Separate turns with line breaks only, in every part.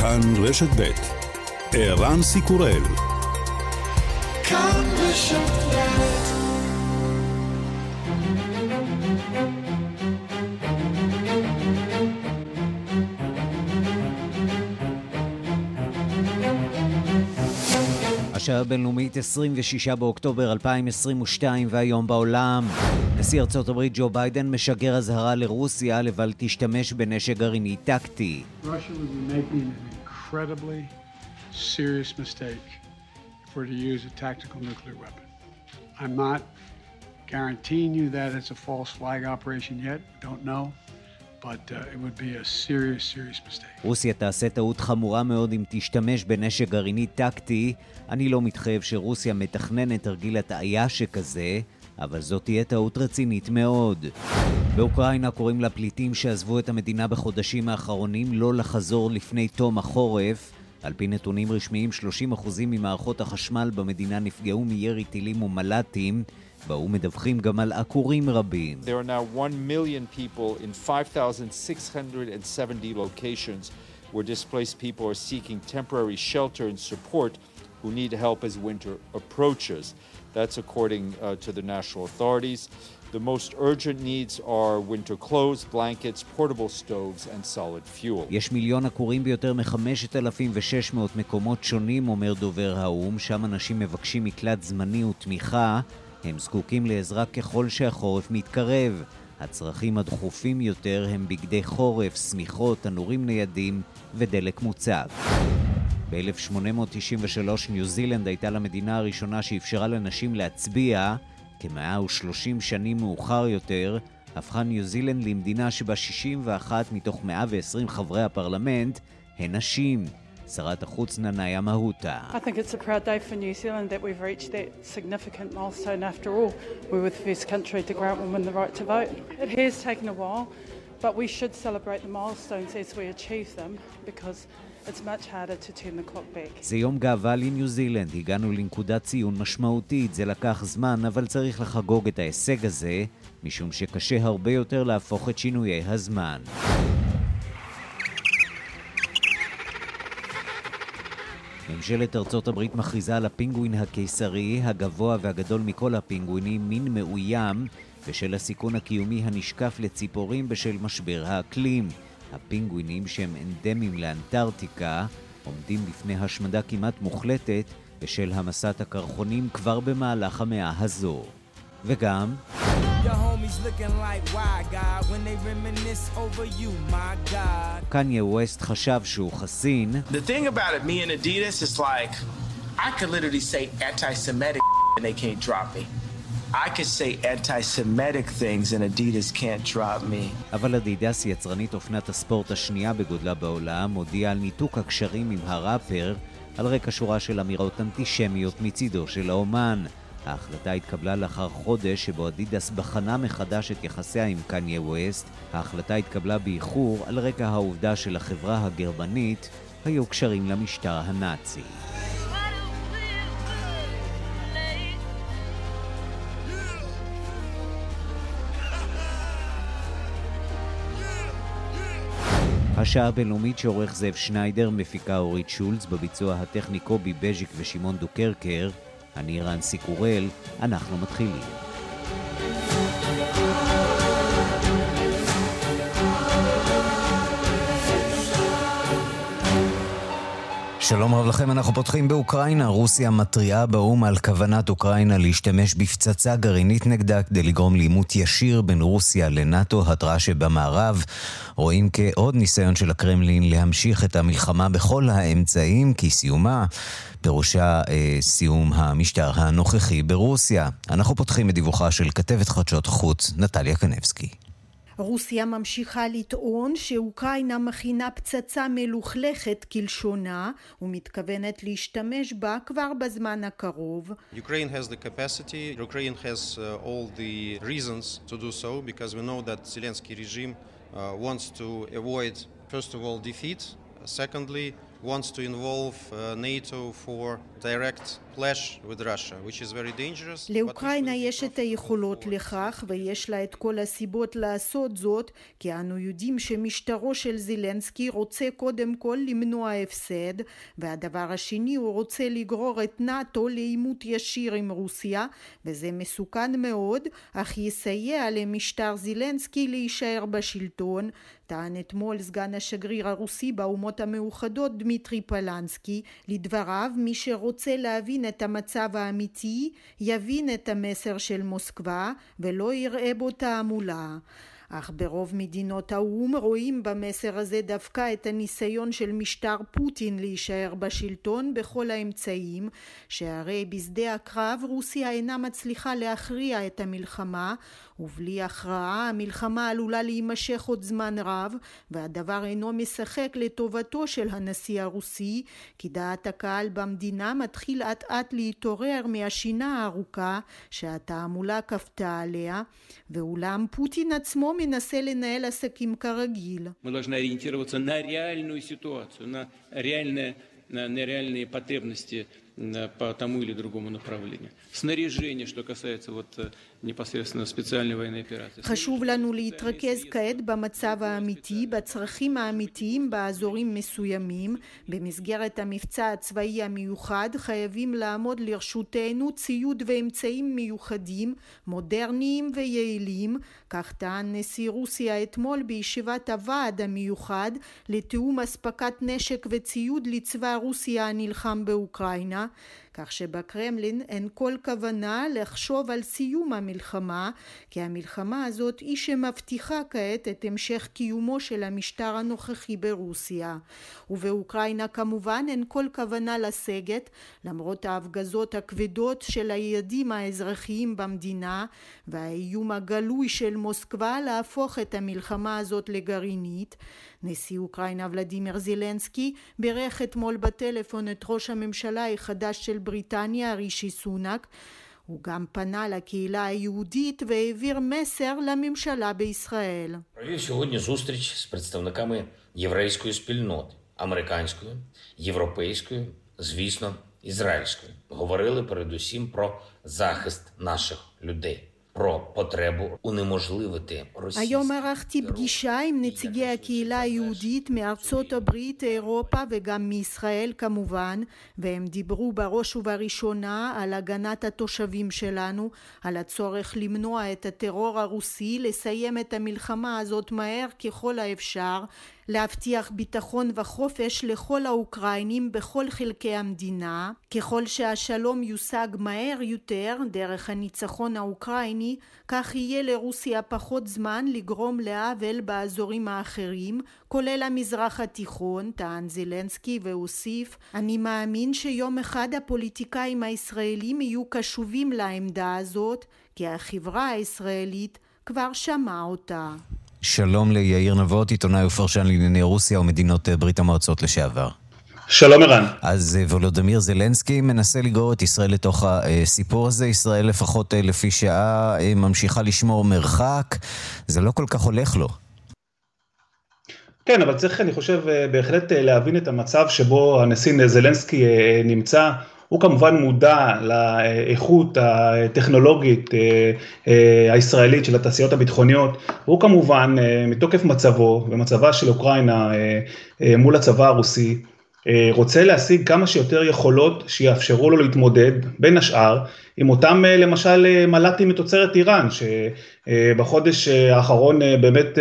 כאן רשת ב' ערן סיקורל כאן רשת השעה הבינלאומית 26 באוקטובר 2022 והיום בעולם. נשיא ארצות הברית ג'ו ביידן משגר אזהרה לרוסיה לבל תשתמש בנשק גרעיני טקטי. I'm not guaranteeing you that it's a false flag operation yet, don't know. but uh, it would be a serious, serious mistake. רוסיה תעשה טעות חמורה מאוד אם תשתמש בנשק גרעיני טקטי. אני לא מתחייב שרוסיה מתכננת תרגיל הטעיה שכזה, אבל זאת תהיה טעות רצינית מאוד. באוקראינה קוראים לפליטים שעזבו את המדינה בחודשים האחרונים לא לחזור לפני תום החורף. על פי נתונים רשמיים, 30% ממערכות החשמל במדינה נפגעו מירי טילים ומל"טים. באו"ם מדווחים גם על עקורים רבים. There are now 1 million people in 5,670 locations where displaced people are seeking temporary shelter and support who need help as winter approaches. That's according uh, to the national authorities. The most urgent needs are winter clothes, blankets, portable stoves and solid fuel. יש מיליון עקורים ביותר מ-5,600 מקומות שונים, אומר דובר האו"ם, שם אנשים מבקשים מקלט זמני ותמיכה. הם זקוקים לעזרה ככל שהחורף מתקרב. הצרכים הדחופים יותר הם בגדי חורף, שמיכות, תנורים ניידים ודלק מוצק. ב-1893 ניו זילנד הייתה למדינה הראשונה שאפשרה לנשים להצביע. כ-130 שנים מאוחר יותר, הפכה ניו זילנד למדינה שבה 61 מתוך 120 חברי הפרלמנט הן נשים. שרת החוץ ננאיה מהוטה. But we should celebrate the milestones as we achieve them because זה יום גאווה לניו זילנד, הגענו לנקודת ציון משמעותית, זה לקח זמן, אבל צריך לחגוג את ההישג הזה, משום שקשה הרבה יותר להפוך את שינויי הזמן. ממשלת ארצות הברית מכריזה על הפינגווין הקיסרי, הגבוה והגדול מכל הפינגווינים, מין מאוים, בשל הסיכון הקיומי הנשקף לציפורים בשל משבר האקלים. הפינגווינים שהם אנדמיים לאנטארקטיקה עומדים בפני השמדה כמעט מוחלטת בשל המסת הקרחונים כבר במהלך המאה הזו. וגם... קניה ווסט חשב שהוא חסין. The thing about it, me and Adidas is like, I could literally say anti-Semitic and they can't drop me. I could say anti-Semitic things and Adidas can't drop me. אבל אדידס, יצרנית אופנת הספורט השנייה בגודלה בעולם, הודיעה על ניתוק הקשרים עם הראפר על רקע שורה של אמירות אנטישמיות מצידו של האומן. ההחלטה התקבלה לאחר חודש שבו אדידס בחנה מחדש את יחסיה עם קניה ווסט. ההחלטה התקבלה באיחור על רקע העובדה שלחברה הגרמנית היו קשרים למשטר הנאצי. השעה הבינלאומית שעורך זאב שניידר, מפיקה אורית שולץ, בביצוע הטכני קובי בז'יק ושמעון דוקרקר. אני רן סיקורל, אנחנו מתחילים. שלום רב לכם, אנחנו פותחים באוקראינה. רוסיה מתריעה באו"ם על כוונת אוקראינה להשתמש בפצצה גרעינית נגדה כדי לגרום לעימות ישיר בין רוסיה לנאט"ו, התרעה שבמערב. רואים כעוד ניסיון של הקרמלין להמשיך את המלחמה בכל האמצעים, כי סיומה פירושה אה, סיום המשטר הנוכחי ברוסיה. אנחנו פותחים את דיווחה של כתבת חדשות חוץ, נטליה קנבסקי.
רוסיה ממשיכה לטעון שאוקראינה מכינה פצצה מלוכלכת כלשונה ומתכוונת להשתמש בה כבר בזמן הקרוב. Ukraine has the capacity, Ukraine has uh, all the reasons to do so because we know that Zelensky regime uh, wants to avoid first of all defeat, secondly
wants to involve uh, NATO for direct
לאוקראינה יש את היכולות לכך, ויש לה את כל הסיבות לעשות זאת, כי אנו יודעים שמשטרו של זילנסקי רוצה קודם כל למנוע הפסד, והדבר השני הוא רוצה לגרור את נאט"ו לעימות ישיר עם רוסיה, וזה מסוכן מאוד, אך יסייע למשטר זילנסקי להישאר בשלטון, טען אתמול סגן השגריר הרוסי באומות המאוחדות דמיטרי פלנסקי, לדבריו מי שרוצה להבין את המצב האמיתי יבין את המסר של מוסקבה ולא יראה בו תעמולה. אך ברוב מדינות האו"ם רואים במסר הזה דווקא את הניסיון של משטר פוטין להישאר בשלטון בכל האמצעים, שהרי בשדה הקרב רוסיה אינה מצליחה להכריע את המלחמה, ובלי הכרעה המלחמה עלולה להימשך עוד זמן רב, והדבר אינו משחק לטובתו של הנשיא הרוסי, כי דעת הקהל במדינה מתחיל אט אט להתעורר מהשינה הארוכה שהתעמולה כפתה עליה, ואולם פוטין עצמו מנסה לנהל עסקים כרגיל.
на реальные потребности по тому или другому направлению. Снаряжение, что касается вот
חשוב לנו להתרכז כעת במצב האמיתי, בצרכים האמיתיים באזורים מסוימים. במסגרת המבצע הצבאי המיוחד חייבים לעמוד לרשותנו ציוד ואמצעים מיוחדים, מודרניים ויעילים, כך טען נשיא רוסיה אתמול בישיבת הוועד המיוחד לתיאום אספקת נשק וציוד לצבא רוסיה הנלחם באוקראינה. כך שבקרמלין אין כל כוונה לחשוב על סיום המלחמה, כי המלחמה הזאת היא שמבטיחה כעת את המשך קיומו של המשטר הנוכחי ברוסיה. ובאוקראינה כמובן אין כל כוונה לסגת, למרות ההפגזות הכבדות של היעדים האזרחיים במדינה, והאיום הגלוי של מוסקבה להפוך את המלחמה הזאת לגרעינית. נשיא אוקראינה ולדימיר זילנסקי בירך אתמול בטלפון את ראש הממשלה החדש של בריטניה רישי סונאק הוא גם פנה לקהילה היהודית והעביר מסר לממשלה בישראל.
сьогодні зустріч з представниками єврейської спільноти, американської, європейської, звісно, ізраїльської. Говорили передусім про захист наших людей. про потребу унеможливити
רוסיה. היום ערכתי פגישה עם נציגי הקהילה היהודית מארצות הברית, אירופה וגם מישראל כמובן, והם דיברו בראש ובראשונה על הגנת התושבים שלנו, על הצורך למנוע את הטרור הרוסי, לסיים את המלחמה הזאת מהר ככל האפשר להבטיח ביטחון וחופש לכל האוקראינים בכל חלקי המדינה. ככל שהשלום יושג מהר יותר דרך הניצחון האוקראיני, כך יהיה לרוסיה פחות זמן לגרום לעוול באזורים האחרים, כולל המזרח התיכון, טען זלנסקי והוסיף, אני מאמין שיום אחד הפוליטיקאים הישראלים יהיו קשובים לעמדה הזאת, כי החברה הישראלית כבר שמעה אותה.
שלום ליאיר נבות, עיתונאי ופרשן לענייני רוסיה ומדינות אה, ברית המועצות לשעבר.
שלום ערן.
אז אה, וולודמיר זלנסקי מנסה לגרור את ישראל לתוך הסיפור הזה. ישראל לפחות אה, לפי שעה ממשיכה לשמור מרחק. זה לא כל כך הולך לו.
כן, אבל צריך, אני חושב, בהחלט להבין את המצב שבו הנשיא זלנסקי נמצא. הוא כמובן מודע לאיכות הטכנולוגית אה, אה, הישראלית של התעשיות הביטחוניות, הוא כמובן אה, מתוקף מצבו ומצבה של אוקראינה מול הצבא הרוסי, רוצה להשיג כמה שיותר יכולות שיאפשרו לו להתמודד, בין השאר, עם אותם למשל מל"טים מתוצרת איראן, שבחודש האחרון באמת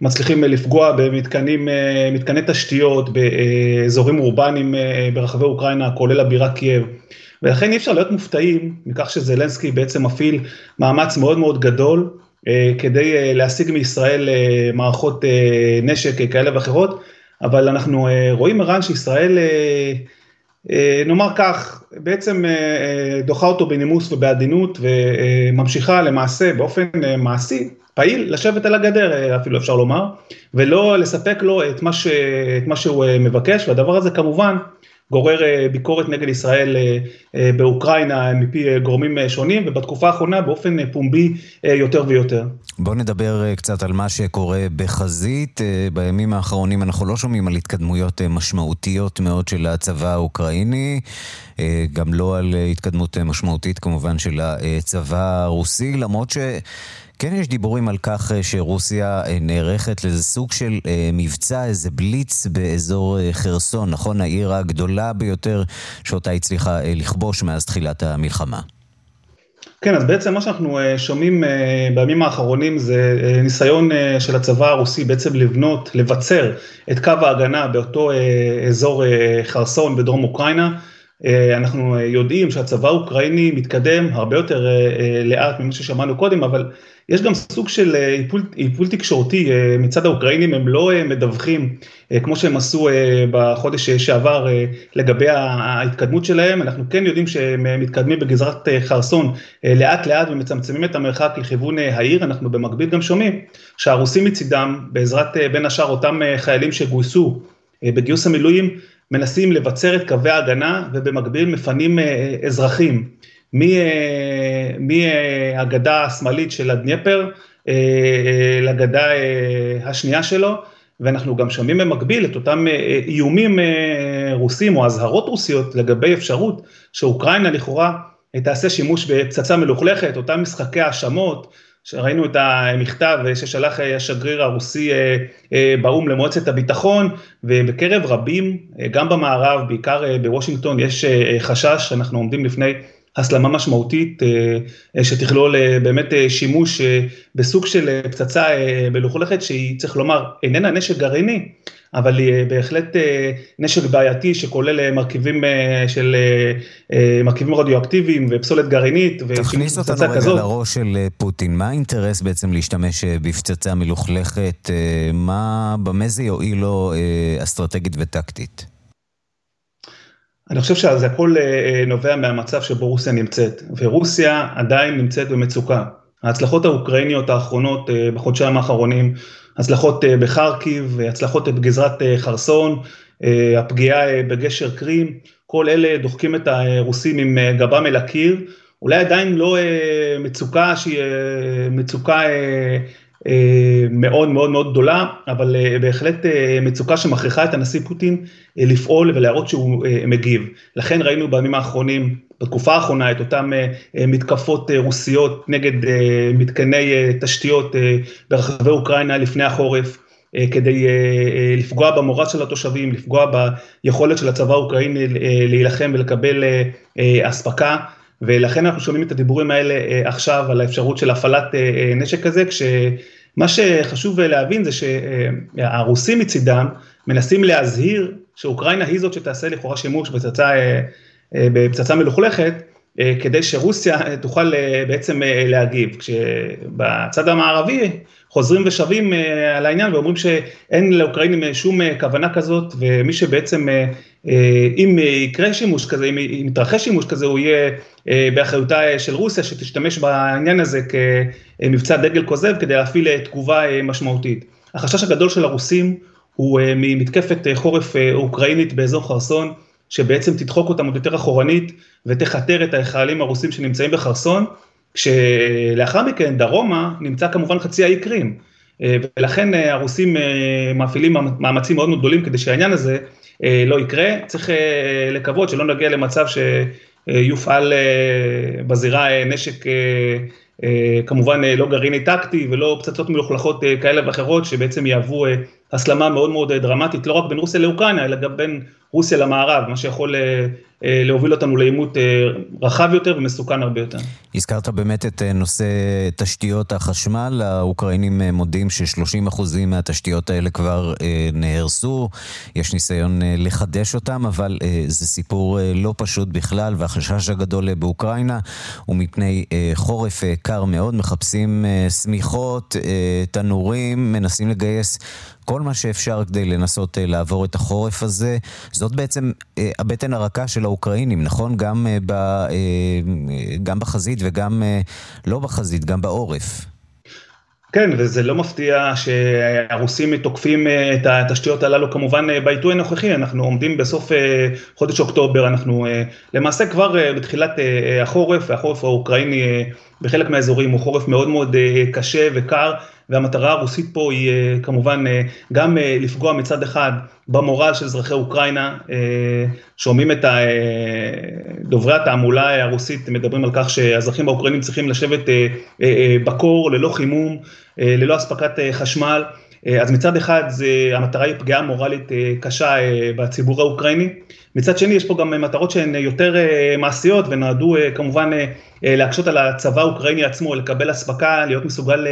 מצליחים לפגוע במתקנים, מתקני תשתיות באזורים אורבניים ברחבי אוקראינה, כולל הבירה קייב. ולכן אי אפשר להיות מופתעים מכך שזלנסקי בעצם מפעיל מאמץ מאוד מאוד גדול כדי להשיג מישראל מערכות נשק כאלה ואחרות. אבל אנחנו אה, רואים ערן שישראל, אה, אה, נאמר כך, בעצם דוחה אותו בנימוס ובעדינות וממשיכה למעשה באופן מעשי, פעיל, לשבת על הגדר אפילו אפשר לומר, ולא לספק לו את מה, ש, את מה שהוא מבקש, והדבר הזה כמובן גורר ביקורת נגד ישראל באוקראינה מפי גורמים שונים, ובתקופה האחרונה באופן פומבי יותר ויותר.
בואו נדבר קצת על מה שקורה בחזית. בימים האחרונים אנחנו לא שומעים על התקדמויות משמעותיות מאוד של הצבא האוקראיני, גם לא על התקדמות משמעותית כמובן של הצבא הרוסי, למרות ש... כן יש דיבורים על כך אה, שרוסיה אה, נערכת לאיזה סוג של אה, מבצע, איזה בליץ באזור חרסון, נכון? העיר הגדולה ביותר שאותה הצליחה לכבוש מאז תחילת המלחמה.
כן, אז בעצם מה שאנחנו שומעים בימים האחרונים זה ניסיון של הצבא הרוסי בעצם לבנות, לבצר את קו ההגנה באותו אזור חרסון בדרום אוקראינה. אנחנו יודעים שהצבא האוקראיני מתקדם הרבה יותר לאט ממה ששמענו קודם, אבל יש גם סוג של איפול אה, תקשורתי אה, מצד האוקראינים, הם לא אה, מדווחים כמו שהם עשו בחודש שעבר לגבי ההתקדמות שלהם, אנחנו כן יודעים שהם מתקדמים בגזרת חרסון לאט לאט ומצמצמים את המרחק לכיוון העיר, אנחנו במקביל גם שומעים שהרוסים מצידם, בעזרת בין השאר אותם חיילים שגויסו בגיוס המילואים, מנסים לבצר את קווי ההגנה ובמקביל מפנים אזרחים. מהגדה השמאלית של הדניפר אה, אה, לגדה אה, השנייה שלו, ואנחנו גם שומעים במקביל את אותם איומים רוסים או אזהרות רוסיות לגבי אפשרות שאוקראינה לכאורה תעשה שימוש בפצצה מלוכלכת, אותם משחקי האשמות, שראינו את המכתב ששלח השגריר הרוסי באו"ם למועצת הביטחון, ובקרב רבים, גם במערב, בעיקר בוושינגטון, יש חשש, אנחנו עומדים לפני הסלמה משמעותית אה, שתכלול אה, באמת אה, שימוש בסוג של פצצה מלוכלכת שהיא צריך לומר איננה נשק גרעיני אבל היא בהחלט נשק בעייתי שכולל מרכיבים של מרכיבים רדיואקטיביים ופסולת גרעינית
תכניס אותנו רגע כזאת. לראש של פוטין, מה האינטרס בעצם להשתמש בפצצה מלוכלכת, מה, במה זה יועיל לו אסטרטגית וטקטית?
אני חושב שזה הכל אה, אה, נובע מהמצב שבו רוסיה נמצאת, ורוסיה עדיין נמצאת במצוקה. ההצלחות האוקראיניות האחרונות אה, בחודשיים האחרונים, הצלחות בחרקיב, הצלחות בגזרת חרסון, הפגיעה בגשר קרים, כל אלה דוחקים את הרוסים עם גבם אל הקיר, אולי עדיין לא מצוקה שהיא מצוקה אה, מאוד מאוד מאוד גדולה, אבל אה, בהחלט אה, מצוקה שמכריחה את הנשיא פוטין לפעול ולהראות שהוא מגיב. לכן ראינו בימים האחרונים, בתקופה האחרונה, את אותן מתקפות רוסיות נגד מתקני תשתיות ברחבי אוקראינה לפני החורף. כדי לפגוע במורל של התושבים, לפגוע ביכולת של הצבא האוקראיני להילחם ולקבל אספקה, ולכן אנחנו שומעים את הדיבורים האלה עכשיו על האפשרות של הפעלת נשק כזה, כש... מה שחשוב להבין זה שהרוסים מצידם מנסים להזהיר שאוקראינה היא זאת שתעשה לכאורה שימוש בפצצה, אה, אה, בפצצה מלוכלכת, אה, כדי שרוסיה תוכל בעצם להגיב. כשבצד המערבי חוזרים ושבים על העניין ואומרים שאין לאוקראינים שום כוונה כזאת, ומי שבעצם, אם יקרה שימוש כזה, אם יתרחש שימוש כזה, הוא יהיה באחריותה של רוסיה, שתשתמש בעניין הזה כמבצע דגל כוזב כדי להפעיל תגובה משמעותית. החשש הגדול של הרוסים הוא ממתקפת חורף אוקראינית באזור חרסון, שבעצם תדחוק אותם עוד יותר אחורנית ותכתר את החיילים הרוסים שנמצאים בחרסון, כשלאחר מכן דרומה נמצא כמובן חצי האי קרים, ולכן הרוסים מפעילים מאמצים מאוד מאוד גדולים כדי שהעניין הזה לא יקרה, צריך לקוות שלא נגיע למצב שיופעל בזירה נשק כמובן לא גרעיני טקטי ולא פצצות מלוכלכות כאלה ואחרות שבעצם יהוו הסלמה מאוד מאוד דרמטית לא רק בין רוסיה לאוקראינה אלא גם בין רוסיה למערב, מה שיכול אה, אה, להוביל אותנו לעימות אה, רחב יותר ומסוכן הרבה יותר.
הזכרת באמת את נושא תשתיות החשמל, האוקראינים מודים ש-30% מהתשתיות האלה כבר נהרסו, יש ניסיון לחדש אותם, אבל זה סיפור לא פשוט בכלל, והחשש הגדול באוקראינה הוא מפני חורף קר מאוד, מחפשים שמיכות, תנורים, מנסים לגייס כל מה שאפשר כדי לנסות לעבור את החורף הזה. זאת בעצם אה, הבטן הרכה של האוקראינים, נכון? גם, אה, ב, אה, גם בחזית וגם לא בחזית, גם בעורף.
כן, וזה לא מפתיע שהרוסים תוקפים אה, את התשתיות הללו כמובן אה, בעיתוי הנוכחי, אנחנו עומדים בסוף אה, חודש אוקטובר, אנחנו למעשה כבר בתחילת החורף, החורף האוקראיני בחלק מהאזורים הוא חורף מאוד מאוד קשה וקר, והמטרה הרוסית פה היא כמובן גם לפגוע מצד אחד במורל של אזרחי אוקראינה, שומעים את דוברי התעמולה הרוסית מדברים על כך שהאזרחים האוקראינים צריכים לשבת בקור ללא חימום, ללא אספקת חשמל, אז מצד אחד זה, המטרה היא פגיעה מורלית קשה בציבור האוקראיני, מצד שני יש פה גם מטרות שהן יותר מעשיות ונועדו כמובן להקשות על הצבא האוקראיני עצמו, לקבל אספקה, להיות מסוגל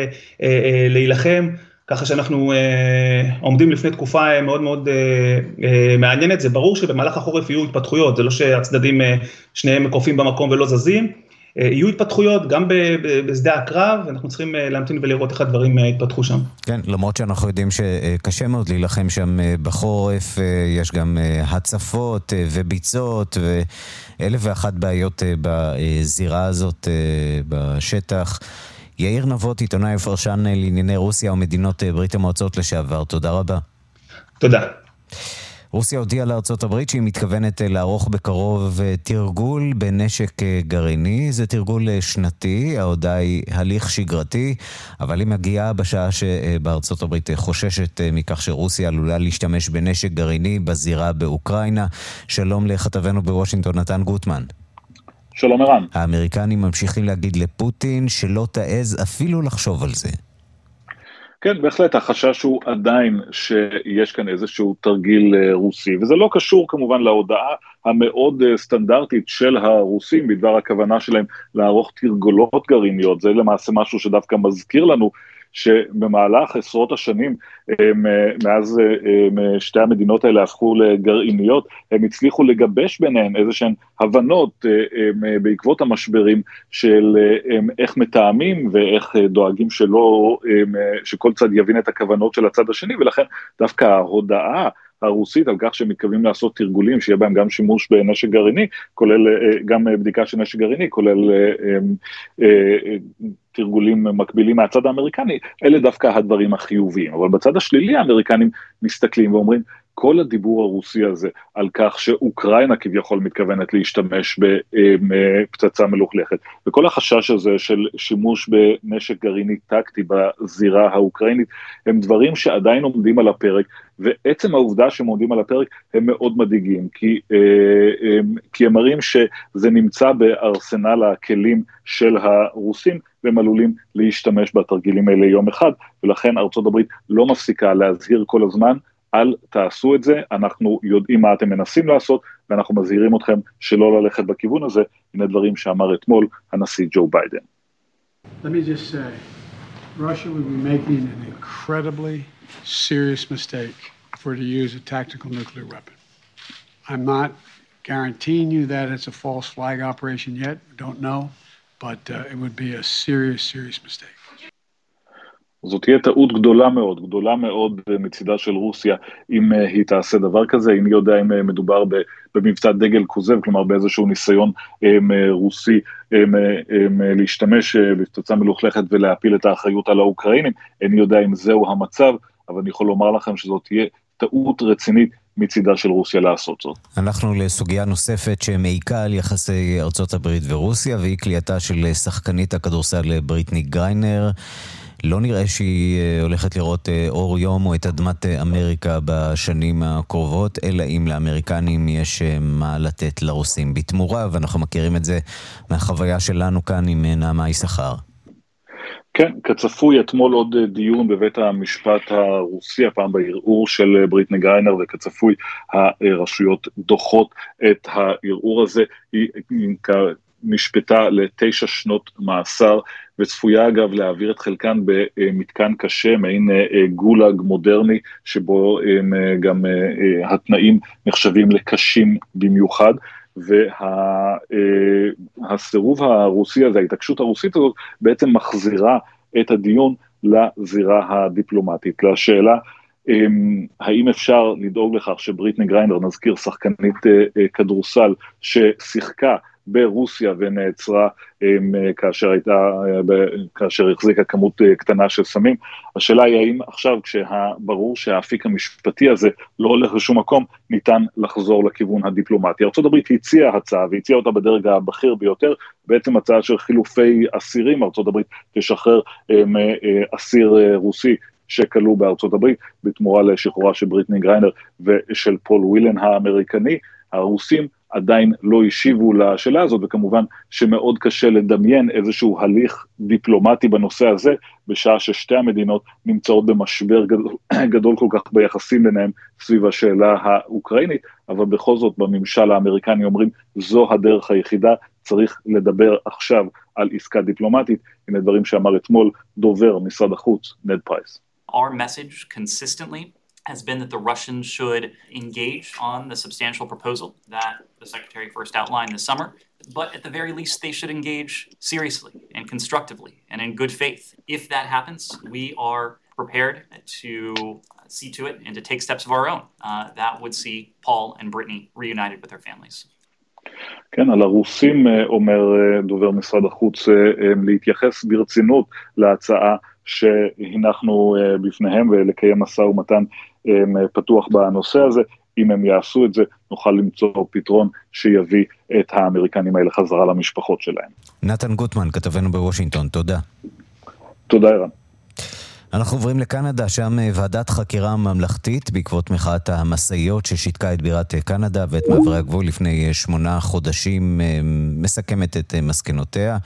להילחם. ככה שאנחנו אה, עומדים לפני תקופה אה, מאוד מאוד אה, אה, מעניינת, זה ברור שבמהלך החורף יהיו התפתחויות, זה לא שהצדדים אה, שניהם קופים במקום ולא זזים, אה, יהיו התפתחויות גם בשדה הקרב, ואנחנו צריכים אה, להמתין ולראות איך הדברים אה, יתפתחו שם.
כן, למרות שאנחנו יודעים שקשה מאוד להילחם שם בחורף, יש גם הצפות וביצות ואלף ואחת בעיות בזירה הזאת בשטח. יאיר נבות, עיתונאי ופרשן לענייני רוסיה ומדינות ברית המועצות לשעבר, תודה רבה.
תודה.
רוסיה הודיעה לארצות הברית שהיא מתכוונת לערוך בקרוב תרגול בנשק גרעיני. זה תרגול שנתי, ההודעה היא הליך שגרתי, אבל היא מגיעה בשעה שבארצות הברית חוששת מכך שרוסיה עלולה להשתמש בנשק גרעיני בזירה באוקראינה. שלום לכתבנו בוושינגטון, נתן גוטמן.
שלום ערן.
האמריקנים ממשיכים להגיד לפוטין שלא תעז אפילו לחשוב על זה.
כן, בהחלט החשש הוא עדיין שיש כאן איזשהו תרגיל אה, רוסי, וזה לא קשור כמובן להודעה המאוד אה, סטנדרטית של הרוסים בדבר הכוונה שלהם לערוך תרגולות גרעיניות, זה למעשה משהו שדווקא מזכיר לנו שבמהלך עשרות השנים מאז שתי המדינות האלה הפכו לגרעיניות, הם הצליחו לגבש ביניהן איזה שהן הבנות בעקבות המשברים של איך מתאמים ואיך דואגים שלא, שכל צד יבין את הכוונות של הצד השני, ולכן דווקא ההודעה הרוסית על כך שהם מתכוונים לעשות תרגולים שיהיה בהם גם שימוש בנשק גרעיני, כולל גם בדיקה של נשק גרעיני, כולל תרגולים מקבילים מהצד האמריקני, אלה דווקא הדברים החיוביים. אבל בצד השלילי האמריקנים מסתכלים ואומרים, כל הדיבור הרוסי הזה על כך שאוקראינה כביכול מתכוונת להשתמש בפצצה מלוכלכת, וכל החשש הזה של שימוש בנשק גרעיני טקטי בזירה האוקראינית, הם דברים שעדיין עומדים על הפרק, ועצם העובדה שהם עומדים על הפרק הם מאוד מדאיגים, כי, כי הם מראים שזה נמצא בארסנל הכלים של הרוסים, והם עלולים להשתמש בתרגילים האלה יום אחד, ולכן ארצות הברית לא מפסיקה להזהיר כל הזמן, אל תעשו את זה, אנחנו יודעים מה אתם מנסים לעשות, ואנחנו מזהירים אתכם שלא ללכת בכיוון הזה, הנה דברים שאמר אתמול הנשיא ג'ו ביידן. I'm not guaranteeing you that it's a false flag operation yet, don't know. but uh, it would be a serious, serious mistake. זאת תהיה טעות גדולה מאוד, גדולה מאוד מצידה של רוסיה אם uh, היא תעשה דבר כזה, איני יודע אם uh, מדובר במבצע דגל כוזב, כלומר באיזשהו ניסיון רוסי להשתמש בפצצה מלוכלכת ולהפיל את האחריות על האוקראינים, איני יודע אם זהו המצב, אבל אני יכול לומר לכם שזאת תהיה טעות רצינית מצידה של רוסיה לעשות זאת.
אנחנו לסוגיה נוספת שמעיקה על יחסי ארצות הברית ורוסיה, והיא כליאתה של שחקנית הכדורסל בריטני גריינר. לא נראה שהיא אה, הולכת לראות אה, אור יום או את אדמת אה, אמריקה בשנים הקרובות, אלא אם לאמריקנים יש מה לתת לרוסים בתמורה, ואנחנו מכירים את זה מהחוויה שלנו כאן עם נעמה יששכר.
כן, כצפוי אתמול עוד דיון בבית המשפט הרוסי, הפעם בערעור של בריטני גריינר, וכצפוי הרשויות דוחות את הערעור הזה. היא נשפטה לתשע שנות מאסר, וצפויה אגב להעביר את חלקן במתקן קשה, מעין גולאג מודרני, שבו גם התנאים נחשבים לקשים במיוחד. והסירוב וה, הרוסי הזה, ההתעקשות הרוסית הזאת, בעצם מחזירה את הדיון לזירה הדיפלומטית, לשאלה האם אפשר לדאוג לכך שבריטני גריינדר, נזכיר, שחקנית כדורסל ששיחקה ברוסיה ונעצרה כאשר הייתה, כאשר החזיקה כמות קטנה של סמים. השאלה היא האם עכשיו כשברור שהאפיק המשפטי הזה לא הולך לשום מקום, ניתן לחזור לכיוון הדיפלומטי. ארה"ב הציעה הצעה והציעה אותה בדרג הבכיר ביותר, בעצם הצעה של חילופי אסירים, ארה"ב תשחרר אסיר רוסי שכלוא בארצות הברית בתמורה לשחרורה של בריטני גריינר ושל פול ווילן האמריקני. הרוסים עדיין לא השיבו לשאלה הזאת, וכמובן שמאוד קשה לדמיין איזשהו הליך דיפלומטי בנושא הזה, בשעה ששתי המדינות נמצאות במשבר גדול, גדול כל כך ביחסים ביניהם סביב השאלה האוקראינית, אבל בכל זאת בממשל האמריקני אומרים זו הדרך היחידה, צריך לדבר עכשיו על עסקה דיפלומטית, הנה דברים שאמר אתמול דובר משרד החוץ, נד פרייס.
Our message consistently has been that the Russians should engage on the substantial proposal that the Secretary first outlined this summer, but at the very least, they should engage seriously and constructively and in good faith. If that happens, we are prepared to see to it and to take steps of our own uh, that would see Paul and Brittany reunited with their families.
כן, על הרוסים אומר דובר משרד החוץ להתייחס ברצינות להצעה שהנחנו בפניהם ולקיים משא ומתן פתוח בנושא הזה. אם הם יעשו את זה, נוכל למצוא פתרון שיביא את האמריקנים האלה חזרה למשפחות שלהם.
נתן גוטמן, כתבנו בוושינגטון, תודה.
תודה, ערן.
אנחנו עוברים לקנדה, שם אה, ועדת חקירה ממלכתית בעקבות מחאת המשאיות ששיתקה את בירת אה, קנדה ואת מעברי הגבול לפני אה, שמונה חודשים מסכמת את מסקנותיה.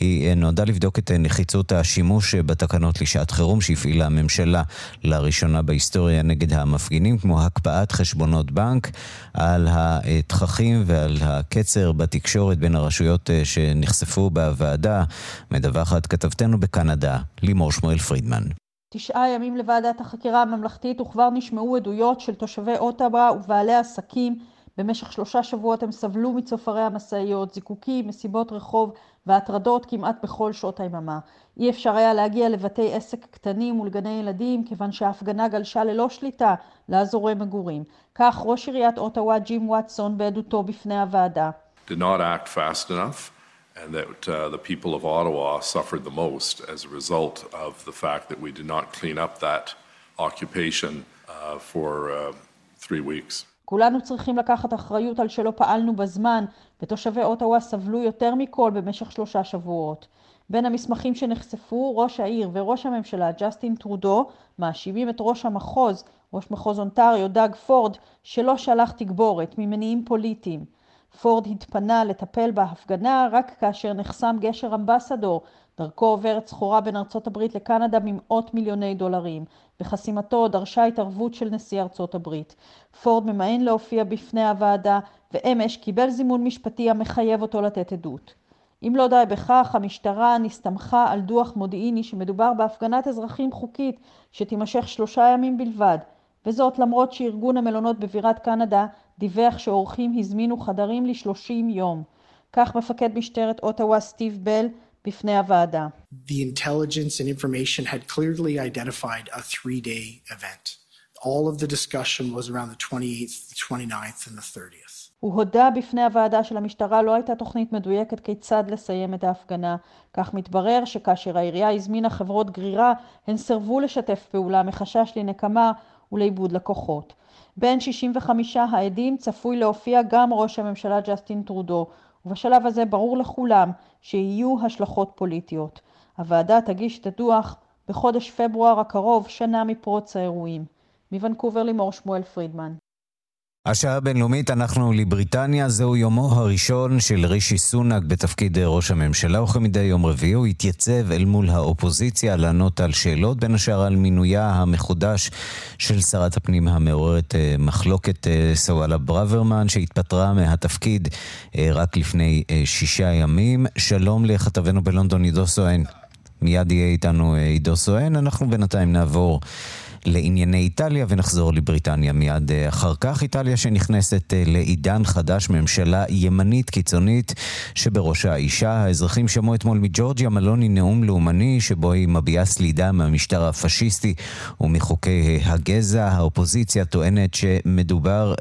היא נועדה לבדוק את נחיצות השימוש בתקנות לשעת חירום שהפעילה הממשלה לראשונה בהיסטוריה נגד המפגינים, כמו הקפאת חשבונות בנק, על התככים ועל הקצר בתקשורת בין הרשויות שנחשפו בוועדה. מדווחת כתבתנו בקנדה, לימור שמואל פרידמן.
תשעה ימים לוועדת החקירה הממלכתית וכבר נשמעו עדויות של תושבי אוטאבה ובעלי עסקים. במשך שלושה שבועות הם סבלו מצופרי המשאיות, זיקוקים, מסיבות רחוב והטרדות כמעט בכל שעות היממה. אי אפשר היה להגיע לבתי עסק קטנים ולגני ילדים כיוון שההפגנה גלשה ללא שליטה לאזורי מגורים. כך ראש עיריית אוטאווה ג'ים וואטסון בעדותו בפני הוועדה.
Did not act fast enough. And that uh, the people of Ottawa suffered the most as a result of the fact that we did not clean up that occupation uh, for uh, three weeks.
כולנו צריכים לקחת אחריות על שלא פעלנו בזמן, ותושבי אוטווה סבלו יותר מכל במשך שלושה שבועות. בין המסמכים שנחשפו, ראש העיר וראש הממשלה, ג'סטין טרודו, מאשימים את ראש המחוז, ראש מחוז אונטריו, דאג פורד, שלא שלח תגבורת ממניעים פוליטיים. פורד התפנה לטפל בהפגנה רק כאשר נחסם גשר אמבסדור, דרכו עוברת סחורה בין ארצות הברית לקנדה ממאות מיליוני דולרים. בחסימתו דרשה התערבות של נשיא ארצות הברית. פורד ממאן להופיע בפני הוועדה, ואמש קיבל זימון משפטי המחייב אותו לתת עדות. אם לא די בכך, המשטרה נסתמכה על דוח מודיעיני שמדובר בהפגנת אזרחים חוקית שתימשך שלושה ימים בלבד, וזאת למרות שארגון המלונות בבירת קנדה דיווח שאורחים הזמינו חדרים לשלושים יום. כך מפקד משטרת אוטווה סטיב בל בפני הוועדה.
The intelligence and information had clearly identified a three-day event. All of the discussion was around the 28th, the 29th and the 30th.
הוא הודה בפני הוועדה שלמשטרה לא הייתה תוכנית מדויקת כיצד לסיים את ההפגנה. כך מתברר שכאשר העירייה הזמינה חברות גרירה, הן סירבו לשתף פעולה מחשש לנקמה ולאיבוד לקוחות. בין 65 העדים צפוי להופיע גם ראש הממשלה ג'סטין טרודו, ובשלב הזה ברור לכולם שיהיו השלכות פוליטיות. הוועדה תגיש את הדוח בחודש פברואר הקרוב, שנה מפרוץ האירועים. מוונקובר לימור שמואל פרידמן.
השעה הבינלאומית, אנחנו לבריטניה, זהו יומו הראשון של רישי סונאק בתפקיד ראש הממשלה, וכמדי יום רביעי הוא התייצב אל מול האופוזיציה לענות על שאלות, בין השאר על מינויה המחודש של שרת הפנים המעוררת אה, מחלוקת אה, סוואלה ברוורמן, שהתפטרה מהתפקיד אה, רק לפני שישה ימים. שלום לכתבנו בלונדון עידו סואן. מיד יהיה איתנו עידו סואן, אנחנו בינתיים נעבור לענייני איטליה ונחזור לבריטניה מיד אה, אחר כך. איטליה שנכנסת אה, לעידן חדש, ממשלה ימנית קיצונית שבראשה אישה. האזרחים שמעו אתמול מג'ורג'יה מלוני נאום לאומני שבו היא מביעה סלידה מהמשטר הפשיסטי ומחוקי הגזע. האופוזיציה טוענת שמדובר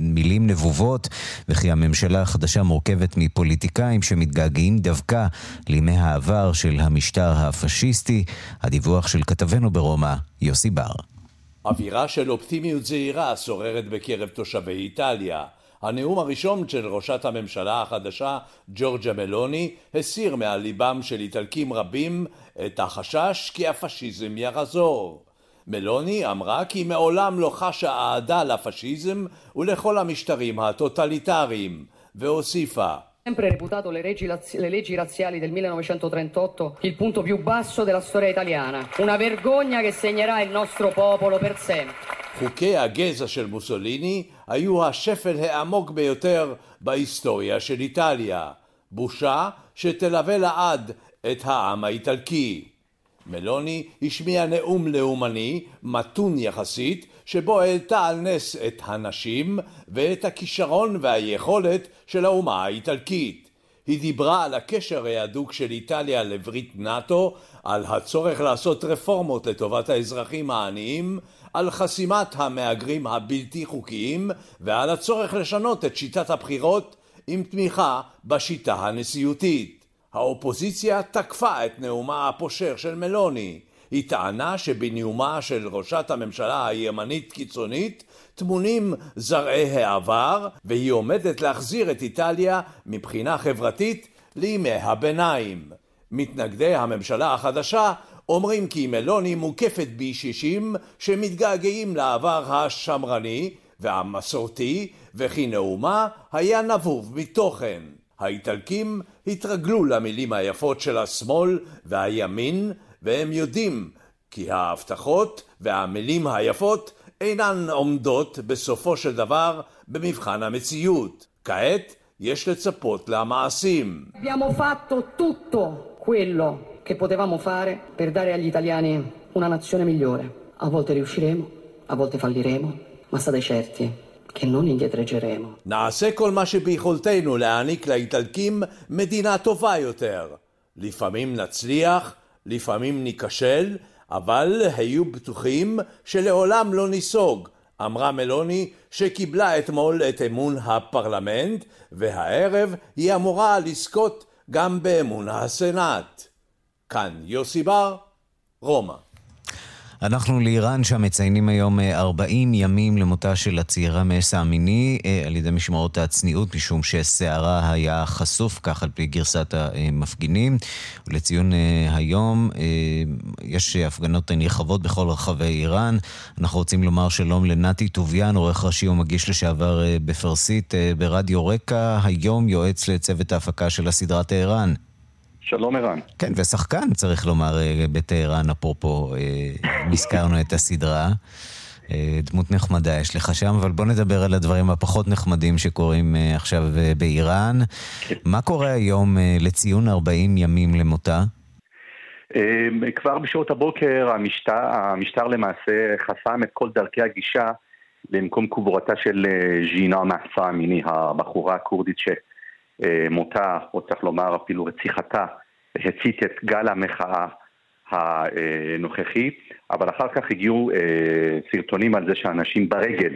במילים נבובות וכי הממשלה החדשה מורכבת מפוליטיקאים שמתגעגעים דווקא לימי העבר של המשטר הפשיסטי. הדיווח של כתבנו ברומא, יוסי בר.
אווירה של אופטימיות זהירה שוררת בקרב תושבי איטליה. הנאום הראשון של ראשת הממשלה החדשה, ג'ורג'ה מלוני, הסיר מעל ליבם של איטלקים רבים את החשש כי הפשיזם יחזור. מלוני אמרה כי מעולם לא חשה אהדה לפשיזם ולכל המשטרים הטוטליטריים, והוסיפה
sempre reputato le leggi, le leggi, razziali del 1938 il punto più basso della storia italiana, una vergogna che segnerà il nostro popolo per sempre.
חוקי הגזע של מוסוליני היו השפל העמוק ביותר בהיסטוריה של איטליה, בושה שתלווה לעד את העם האיטלקי. מלוני השמיע נאום לאומני, מתון יחסית, שבו העלתה על נס את הנשים ואת הכישרון והיכולת של האומה האיטלקית. היא דיברה על הקשר ההדוק של איטליה לברית נאט"ו, על הצורך לעשות רפורמות לטובת האזרחים העניים, על חסימת המהגרים הבלתי חוקיים ועל הצורך לשנות את שיטת הבחירות עם תמיכה בשיטה הנשיאותית. האופוזיציה תקפה את נאומה הפושר של מלוני. היא טענה שבנאומה של ראשת הממשלה הימנית קיצונית טמונים זרעי העבר והיא עומדת להחזיר את איטליה מבחינה חברתית לימי הביניים. מתנגדי הממשלה החדשה אומרים כי מלוני מוקפת בישישים שמתגעגעים לעבר השמרני והמסורתי וכי נאומה היה נבוב מתוכן. האיטלקים התרגלו למילים היפות של השמאל והימין והם יודעים כי ההבטחות והמילים היפות אינן עומדות בסופו של דבר במבחן המציאות. כעת יש לצפות למעשים.
Abbiamo fatto tutto quello che potevamo fare per dare agli italiani una nazione migliore. A volte riusciremo, a volte falliremo, ma state certi che non indietreggeremo.
נעשה כל מה שביכולתנו להעניק לאיטלקים מדינה טובה יותר. לפעמים נצליח, לפעמים ניכשל, אבל היו בטוחים שלעולם לא ניסוג, אמרה מלוני שקיבלה אתמול את אמון הפרלמנט, והערב היא אמורה לזכות גם באמון הסנאט. כאן יוסי בר, רומא.
אנחנו לאיראן, שם מציינים היום 40 אה, ימים למותה של הצעירה מאסה המיני אה, על ידי משמרות הצניעות, משום ששערה היה חשוף, כך על פי גרסת המפגינים. ולציון אה, היום יש הפגנות נרחבות בכל רחבי איראן. אנחנו רוצים לומר שלום לנתי טוביאן, עורך ראשי ומגיש לשעבר בפרסית ברדיו רקע, היום יועץ לצוות ההפקה של הסדרה טהרן.
שלום ערן.
כן, ושחקן, צריך לומר, אה, בטהרן, אפרופו, אה, את הסדרה. אה, דמות נחמדה יש לך שם, אבל בוא נדבר על הדברים הפחות נחמדים שקורים עכשיו באיראן. כן. מה קורה היום לציון 40 ימים למותה?
כבר בשעות הבוקר המשטר, המשטר למעשה חסם את כל דרכי הגישה למקום קבורתה של ז'ינה מחסה מיני, הבחורה הכורדית ש... מותה, או צריך לומר אפילו רציחתה, הצית את גל המחאה הנוכחי, אבל אחר כך הגיעו אה, סרטונים על זה שאנשים ברגל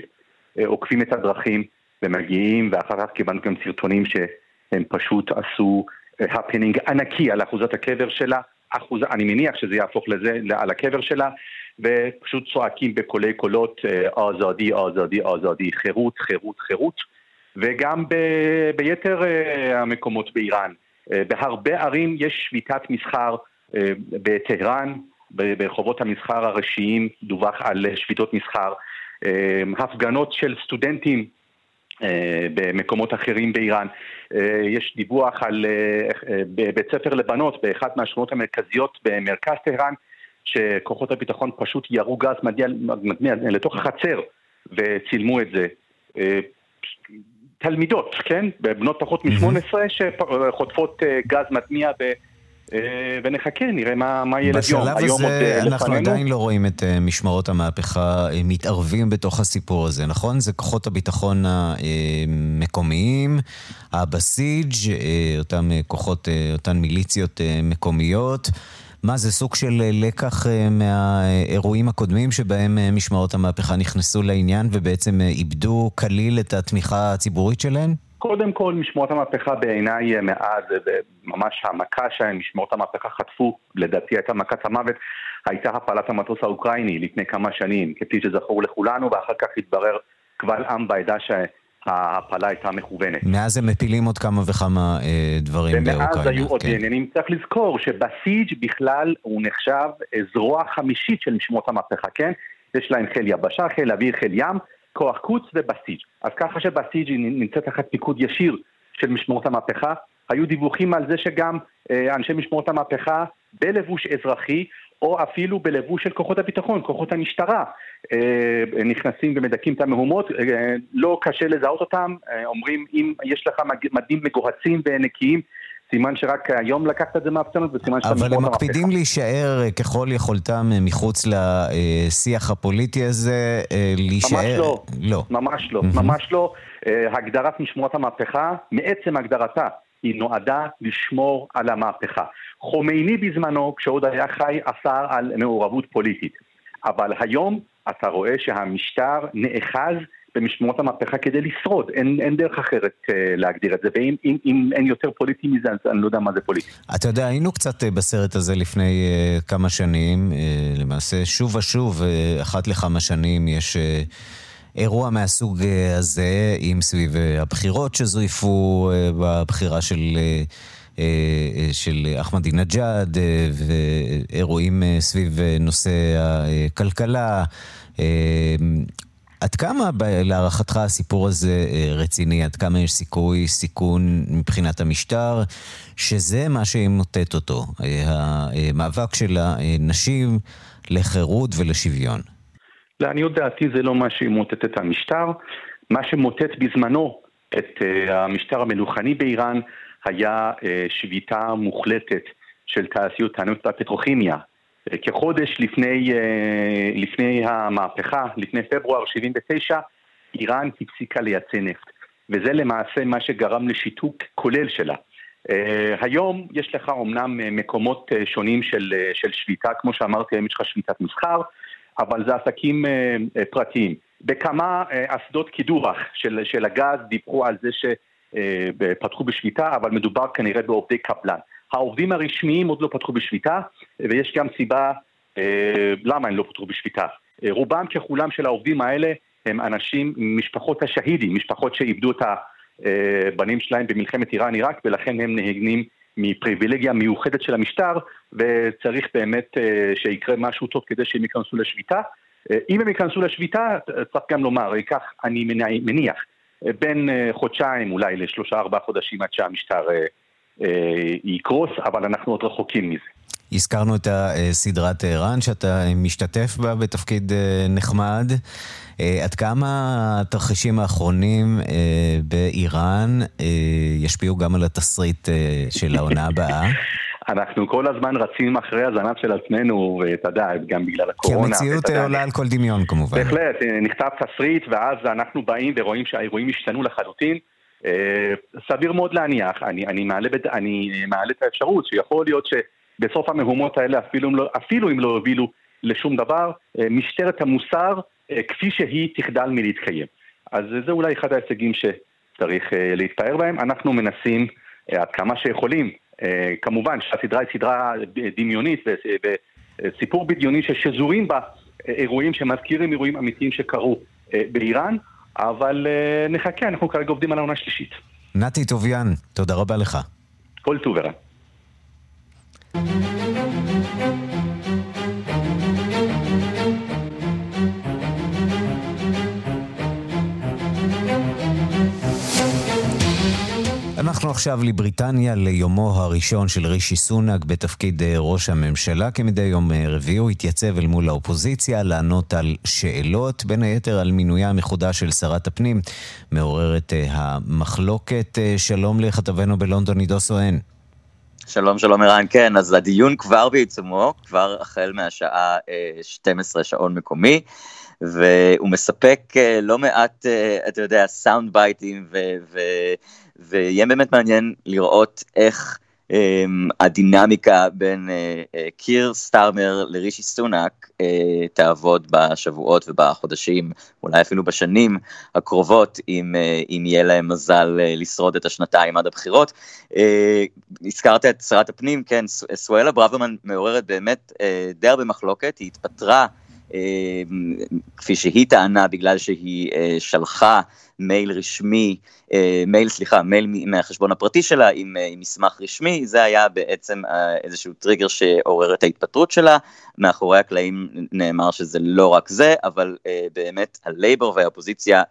אה, עוקפים את הדרכים ומגיעים, ואחר כך קיבלנו גם סרטונים שהם פשוט עשו הפנינג אה, ענקי על אחוזת הקבר שלה, אחוז, אני מניח שזה יהפוך לזה, על הקבר שלה, ופשוט צועקים בקולי קולות, אזאדי, אזאדי, אזאדי, חירות, חירות, חירות. וגם ב, ביתר uh, המקומות באיראן. Uh, בהרבה ערים יש שביתת מסחר uh, בטהרן, ברחובות המסחר הראשיים דווח על שביתות מסחר, הפגנות של סטודנטים במקומות אחרים באיראן. יש דיווח על בית ספר לבנות באחת מהשכונות המרכזיות במרכז טהרן, שכוחות הביטחון פשוט ירו גז מדמיע לתוך החצר וצילמו את זה. תלמידות, כן? בנות פחות מ-18 שחוטפות אה, גז מדמיע ונחכה, נראה מה, מה ילד
יום.
בשלב
הזה אנחנו לפנינו. עדיין לא רואים את משמרות המהפכה מתערבים בתוך הסיפור הזה, נכון? זה כוחות הביטחון המקומיים, הבסיג', אותם כוחות, אותן מיליציות מקומיות. מה, זה סוג של לקח מהאירועים הקודמים שבהם משמרות המהפכה נכנסו לעניין ובעצם איבדו כליל את התמיכה הציבורית שלהן?
קודם כל, משמרות המהפכה בעיניי מאז, ממש המכה שמשמרות המהפכה חטפו, לדעתי הייתה מכת המוות, הייתה הפעלת המטוס האוקראיני לפני כמה שנים, כפי שזכור לכולנו, ואחר כך התברר קבל עם בעדה שההפלה הייתה מכוונת.
מאז הם מפילים עוד כמה וכמה אה, דברים באוקראינה.
ומאז היו עוד כן. עניינים. צריך לזכור שבסיג' בכלל הוא נחשב זרוע חמישית של משמרות המהפכה, כן? יש להם חיל יבשה, חיל אוויר, חיל ים. כוח קוץ ובסיג'. אז ככה שבסיג' נמצאת תחת פיקוד ישיר של משמרות המהפכה. היו דיווחים על זה שגם אה, אנשי משמרות המהפכה בלבוש אזרחי, או אפילו בלבוש של כוחות הביטחון, כוחות המשטרה, אה, נכנסים ומדכאים את המהומות, אה, לא קשה לזהות אותם, אה, אומרים אם יש לך מדים מגוהצים ונקיים, סימן שרק היום לקחת את זה מהפצנות, וסימן שאתה
אבל הם מקפידים להישאר ככל יכולתם מחוץ לשיח הפוליטי הזה, להישאר...
ממש לא. לא. ממש לא, ממש לא. הגדרת משמורת המהפכה, מעצם הגדרתה, היא נועדה לשמור על המהפכה. חומייני בזמנו, כשעוד היה חי, אסר על מעורבות פוליטית. אבל היום אתה רואה שהמשטר נאחז במשמעות המהפכה כדי לשרוד, אין, אין דרך אחרת uh, להגדיר את זה, ואם אם, אם אין יותר פוליטי מזה, אז אני לא יודע מה זה פוליטי.
אתה יודע, היינו קצת uh, בסרט הזה לפני uh, כמה שנים, uh, למעשה שוב ושוב, uh, אחת לכמה שנים יש... Uh, אירוע מהסוג הזה, אם סביב הבחירות שזויפו בבחירה של, של אחמדינג'אד, ואירועים סביב נושא הכלכלה. עד כמה להערכתך הסיפור הזה אה, רציני? עד כמה יש סיכוי, סיכון מבחינת המשטר, שזה מה שימוטט אותו, אה, המאבק של הנשים לחירות ולשוויון?
לעניות דעתי זה לא מה שימוטט את המשטר. מה שמוטט בזמנו את אה, המשטר המלוכני באיראן היה שביתה מוחלטת של תעשיות הנפט והפטרוכימיה. כחודש לפני, אה, לפני המהפכה, לפני פברואר 79, איראן הפסיקה לייצא נפט. וזה למעשה מה שגרם לשיתוק כולל שלה. היום יש לך אומנם מקומות שונים של, של שביתה, כמו שאמרתי, היום יש לך שביתת מסחר, אבל זה עסקים uh, uh, פרטיים. בכמה אסדות uh, קידוח של, של הגז דיברו על זה שפתחו בשביתה, אבל מדובר כנראה בעובדי קבלן. העובדים הרשמיים עוד לא פתחו בשביתה, ויש גם סיבה אה, למה הם לא פתחו בשביתה. אה, רובם ככולם של העובדים האלה הם אנשים משפחות השהידים, משפחות שאיבדו את הבנים שלהם במלחמת איראן-עיראק, ולכן הם נהנים מפריבילגיה מיוחדת של המשטר, וצריך באמת אה, שיקרה משהו טוב כדי שהם ייכנסו לשביתה. אם הם ייכנסו לשביתה, צריך גם לומר, ייקח, אני מניח, בין חודשיים אולי לשלושה ארבעה חודשים עד שהמשטר אה, יקרוס, אבל אנחנו עוד רחוקים מזה.
הזכרנו את הסדרת טהרן, שאתה משתתף בה בתפקיד אה, נחמד. אה, עד כמה התרחישים האחרונים באיראן ישפיעו גם על התסריט של העונה הבאה?
אנחנו כל הזמן רצים אחרי הזנב של עצמנו, ואתה יודע, גם בגלל הקורונה.
כי המציאות עולה על כל דמיון כמובן.
בהחלט, נכתב תסריט, ואז אנחנו באים ורואים שהאירועים השתנו לחלוטין. אה, סביר מאוד להניח, אני, אני, מעלה, אני מעלה את האפשרות שיכול להיות שבסוף המהומות האלה אפילו, לא, אפילו אם לא הובילו לשום דבר, אה, משטרת המוסר אה, כפי שהיא תחדל מלהתקיים. אז זה אולי אחד ההישגים שצריך להתפאר בהם. אנחנו מנסים עד כמה שיכולים, כמובן שהסדרה היא סדרה דמיונית וסיפור בדיוני ששזורים בה אירועים שמזכירים אירועים אמיתיים שקרו באיראן. אבל נחכה, אנחנו כרגע עובדים על העונה השלישית.
נתי טוביאן, תודה רבה לך.
כל טוב ורע.
אנחנו עכשיו לבריטניה ליומו הראשון של רישי סונאק בתפקיד אה, ראש הממשלה. כמדי יום אה, רביעי הוא התייצב אל מול האופוזיציה לענות על שאלות, בין היתר על מינויה המחודש של שרת הפנים, מעוררת אה, המחלוקת. שלום לכתבנו בלונדון עידו סואן.
שלום, שלום ערן, כן, אז הדיון כבר בעיצומו, כבר החל מהשעה 12 שעון מקומי, והוא מספק לא מעט, אתה יודע, sound bite ים, ויהיה באמת מעניין לראות איך הדינמיקה בין אה, אה, קיר סטארמר לרישי סונאק אה, תעבוד בשבועות ובחודשים, אולי אפילו בשנים הקרובות, אם, אם יהיה להם מזל לשרוד את השנתיים עד הבחירות. הזכרת את שרת הפנים, כן, סואלה ברוורמן מעוררת באמת די הרבה מחלוקת, היא התפטרה. כפי שהיא טענה, בגלל שהיא שלחה מייל רשמי, אה, מייל, סליחה, מייל מהחשבון הפרטי שלה עם, אה, עם מסמך רשמי, זה היה בעצם אה, איזשהו טריגר שעורר את ההתפטרות שלה, מאחורי הקלעים נאמר שזה לא רק זה, אבל באמת הלייבור והאופוזיציה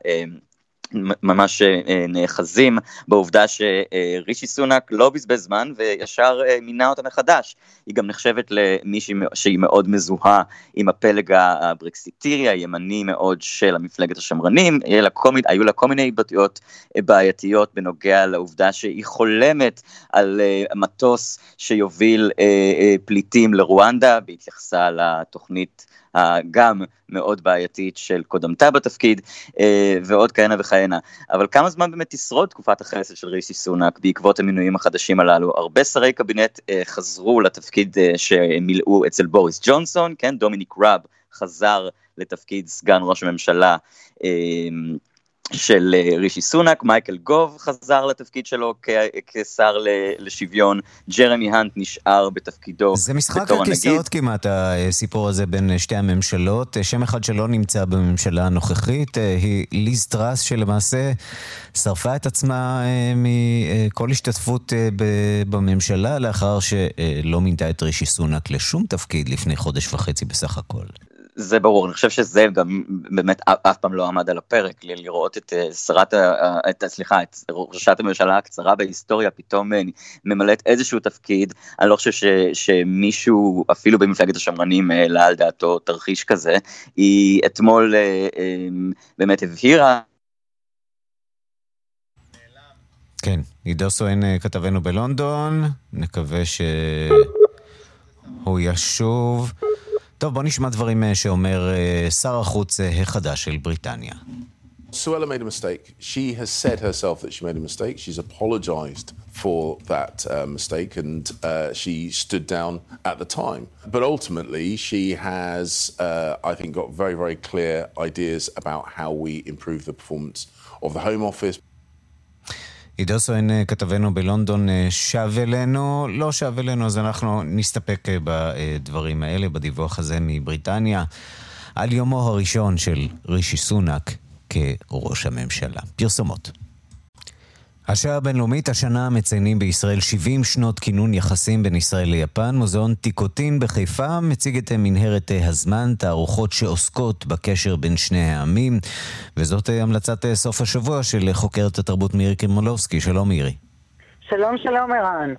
ממש אה, נאחזים בעובדה שרישי סונאק לא בזבז זמן וישר אה, מינה אותה מחדש. היא גם נחשבת למישהי שהיא מאוד מזוהה עם הפלג הברקסיטירי הימני מאוד של המפלגת השמרנים, לה כל, היו לה כל מיני התבטאויות אה, בעייתיות בנוגע לעובדה שהיא חולמת על מטוס שיוביל פליטים לרואנדה, בהתייחסה לתוכנית הגם מאוד בעייתית של קודמתה בתפקיד, אה, ועוד כהנה וכהנה. אבל כמה זמן באמת תשרוד תקופת החסד של רישי סונאק בעקבות המינויים החדשים הללו? הרבה שרי קבינט אה, חזרו לתפקיד אה, שמילאו אצל בוריס ג'ונסון, כן, דומיניק ראב חזר לתפקיד סגן ראש הממשלה. של אה, רישי סונאק, מייקל גוב חזר לתפקיד שלו כשר לשוויון, ג'רמי האנט נשאר בתפקידו
זה משחק הכיסאות כמעט, הסיפור הזה בין שתי הממשלות. שם אחד שלא נמצא בממשלה הנוכחית אה, היא ליז טראס, שלמעשה שרפה את עצמה אה, מכל השתתפות בממשלה, לאחר שלא מינתה את רישי סונאק לשום תפקיד לפני חודש וחצי בסך הכל.
זה ברור, אני חושב שזה גם באמת אף פעם לא עמד על הפרק, לראות את אה, שרת, את, סליחה, את ראשת הממשלה הקצרה בהיסטוריה פתאום אה, ממלאת איזשהו תפקיד, אני לא חושב ש, שמישהו, אפילו במפלגת השמרנים, העלה על דעתו תרחיש כזה, היא אתמול אה, באמת הבהירה
כן, עידו סואן כתבנו בלונדון, נקווה שהוא ישוב. טוב, בוא נשמע דברים שאומר שר החוץ החדש של בריטניה.
Suella made a mistake. She has said herself that she made a mistake. She's apologized for that uh, mistake and uh, she stood down at the time. But ultimately, she has, uh, I think, got very, very clear ideas about how we improve the performance of the Home Office.
עידו סואן, אה, כתבנו בלונדון, אה, שב אלינו. לא שב אלינו, אז אנחנו נסתפק אה, בדברים האלה, בדיווח הזה מבריטניה, על יומו הראשון של רישי סונאק כראש הממשלה. פרסומות. השעה הבינלאומית, השנה מציינים בישראל 70 שנות כינון יחסים בין ישראל ליפן. מוזיאון טיקוטין בחיפה מציג את מנהרת הזמן, תערוכות שעוסקות בקשר בין שני העמים, וזאת המלצת סוף השבוע של חוקרת התרבות מירי קרימולובסקי. שלום מירי.
שלום, שלום ערן.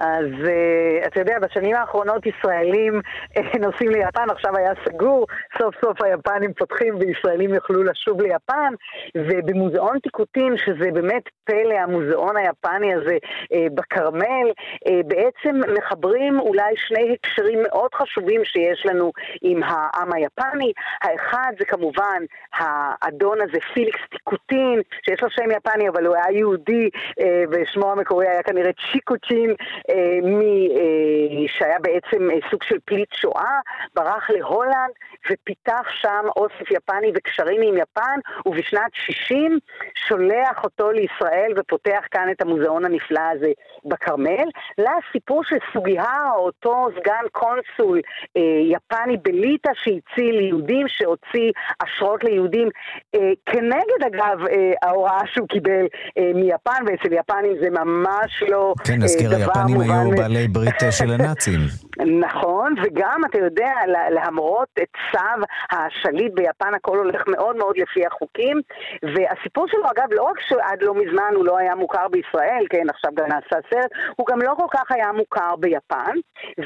אז uh, אתה יודע, בשנים האחרונות ישראלים uh, נוסעים ליפן, עכשיו היה סגור, סוף סוף היפנים פותחים וישראלים יוכלו לשוב ליפן, ובמוזיאון טיקוטין, שזה באמת פלא, המוזיאון היפני הזה uh, בכרמל, uh, בעצם מחברים אולי שני הקשרים מאוד חשובים שיש לנו עם העם היפני. האחד זה כמובן האדון הזה, פיליקס טיקוטין, שיש לו שם יפני, אבל הוא היה יהודי, uh, ושמו המקורי היה כנראה צ'יקוצ'ין. אה, אה, שהיה בעצם אה, סוג של פליט שואה, ברח להולנד ופיתח שם אוסף יפני וקשרים עם יפן, ובשנת 60 שולח אותו לישראל ופותח כאן את המוזיאון הנפלא הזה בכרמל. לסיפור של סוגיהארה, אותו סגן קונסול יפני בליטא שהציל יהודים, שהוציא אשרות ליהודים, כנגד אגב ההוראה שהוא קיבל מיפן, ואצל יפנים זה ממש לא
כן, נזכיר, היפנים היו בעלי ברית של הנאצים.
נכון, וגם, אתה יודע, למרות את צו השליט ביפן, הכל הולך מאוד מאוד לפי החוקים, והסיפור שלו, אגב, לא רק שעד לא מזמן הוא לא היה מוכר בישראל, כן, עכשיו גם נעשה סרט, הוא גם לא כל כך היה מוכר ביפן,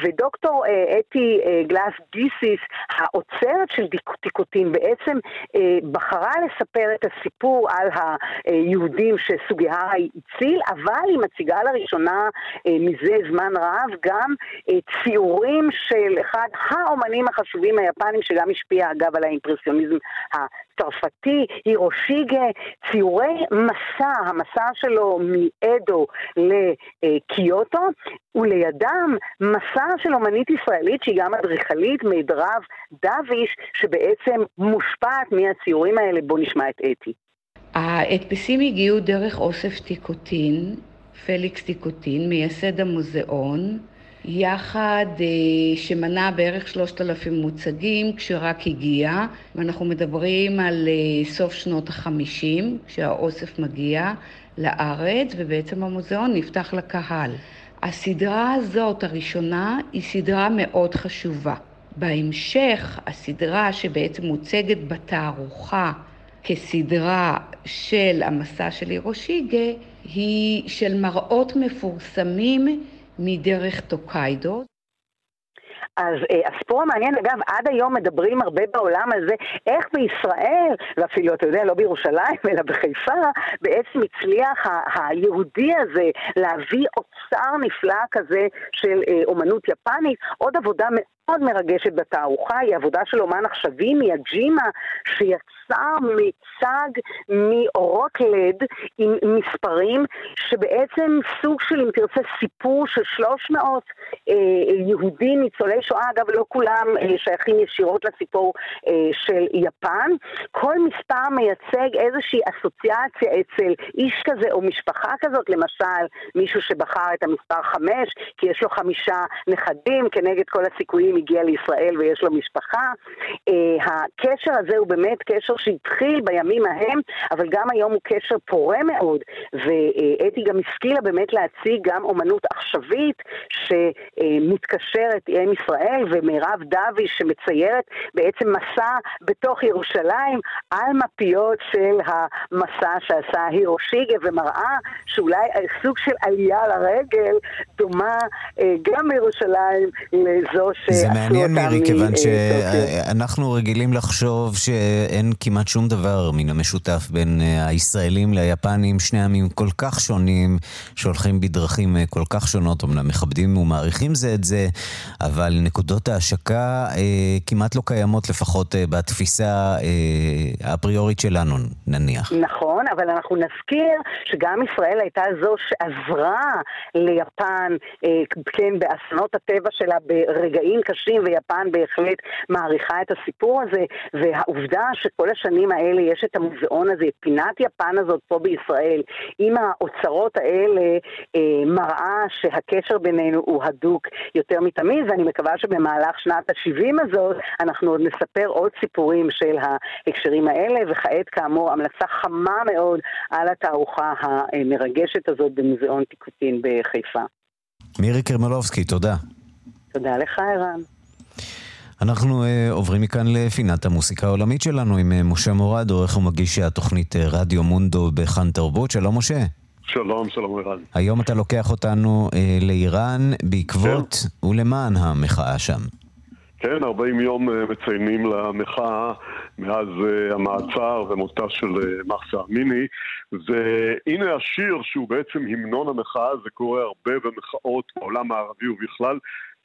ודוקטור אה, אתי אה, גלאס גיסיס, האוצרת של טיקוטין, בעצם אה, בחרה לספר את הסיפור על היהודים שסוגיה הציל, אבל היא מציגה לראשונה אה, מזה זמן רב גם אה, ציורים של אחד האומנים החשובים היפנים, שגם השפיע אגב על האימפרסיוניזם הצרפתי, הירושיגה, ציורי מסע, המסע שלו מאדו לקיוטו, ולידם מסע של אומנית ישראלית שהיא גם אדריכלית, מידרב דוויש, שבעצם מושפעת מהציורים האלה. בואו נשמע את אתי.
ההדפסים הגיעו דרך אוסף טיקוטין, פליקס טיקוטין, מייסד המוזיאון, יחד אה, שמנה בערך שלושת אלפים מוצגים כשרק הגיע, ואנחנו מדברים על אה, סוף שנות החמישים, כשהאוסף מגיע לארץ, ובעצם המוזיאון נפתח לקהל. הסדרה הזאת, הראשונה, היא סדרה מאוד חשובה. בהמשך, הסדרה שבעצם מוצגת בתערוכה כסדרה של המסע של הירושיגה, היא של מראות מפורסמים מדרך טוקיידו.
אז אה, הסיפור המעניין, אגב, עד היום מדברים הרבה בעולם על זה, איך בישראל, ואפילו, אתה יודע, לא בירושלים, אלא בחיפה, בעצם הצליח ה- היהודי הזה להביא אוצר נפלא כזה של אה, אומנות יפנית. עוד עבודה מאוד מרגשת בתערוכה היא עבודה של אומן עכשווי מיאג'ימה, שיצר מיצג מאורות לד עם מספרים, שבעצם סוג של, אם תרצה, סיפור של 300 אה, יהודים ניצולי שואה, אגב, לא כולם אה, שייכים ישירות לסיפור אה, של יפן. כל מספר מייצג איזושהי אסוציאציה אצל איש כזה או משפחה כזאת, למשל, מישהו שבחר את המספר 5, כי יש לו חמישה נכדים, כנגד כל הסיכויים הגיע לישראל ויש לו משפחה. Uh, הקשר הזה הוא באמת קשר שהתחיל בימים ההם, אבל גם היום הוא קשר פורה מאוד, ואתי גם השכילה באמת להציג גם אומנות עכשווית שמתקשרת עם ישראל, ומירב דווי שמציירת בעצם מסע בתוך ירושלים על מפיות של המסע שעשה הירושיגה, ומראה שאולי סוג של עלייה לרגל דומה uh, גם בירושלים לזו ש...
זה מעניין מירי, כיוון שאנחנו רגילים לחשוב שאין כמעט שום דבר מן המשותף בין אה, הישראלים ליפנים, שני עמים כל כך שונים, שהולכים בדרכים אה, כל כך שונות, אמנם מכבדים ומעריכים זה את זה, אבל נקודות ההשקה אה, כמעט לא קיימות, לפחות אה, בתפיסה אה, האפריורית שלנו, נניח.
נכון, אבל אנחנו נזכיר שגם ישראל הייתה זו שעזרה ליפן, אה, כן, באסונות הטבע שלה ברגעים קשים, ויפן בהחלט מעריכה את הסיפור הזה, והעובדה שכל השנים האלה יש את המוזיאון הזה, פינת יפן הזאת פה בישראל, עם האוצרות האלה, אה, מראה שהקשר בינינו הוא הדוק יותר מתמיד, ואני מקווה שבמהלך שנת ה-70 הזאת אנחנו עוד נספר עוד סיפורים של ההקשרים האלה, וכעת כאמור המלצה חמה מאוד על התערוכה המרגשת הזאת במוזיאון טיקוטין בחיפה.
מירי קרמלובסקי, תודה.
תודה לך, ערן.
אנחנו uh, עוברים מכאן לפינת המוסיקה העולמית שלנו עם uh, משה מורד, עורך ומגיש התוכנית uh, רדיו מונדו בכאן תרבות. שלום משה.
שלום, שלום ערן.
היום אתה לוקח אותנו uh, לאיראן בעקבות כן. ולמען המחאה שם.
כן, 40 יום uh, מציינים למחאה מאז uh, המעצר ומותה של uh, מחסה אמיני, והנה השיר שהוא בעצם המנון המחאה, זה קורה הרבה במחאות בעולם הערבי ובכלל.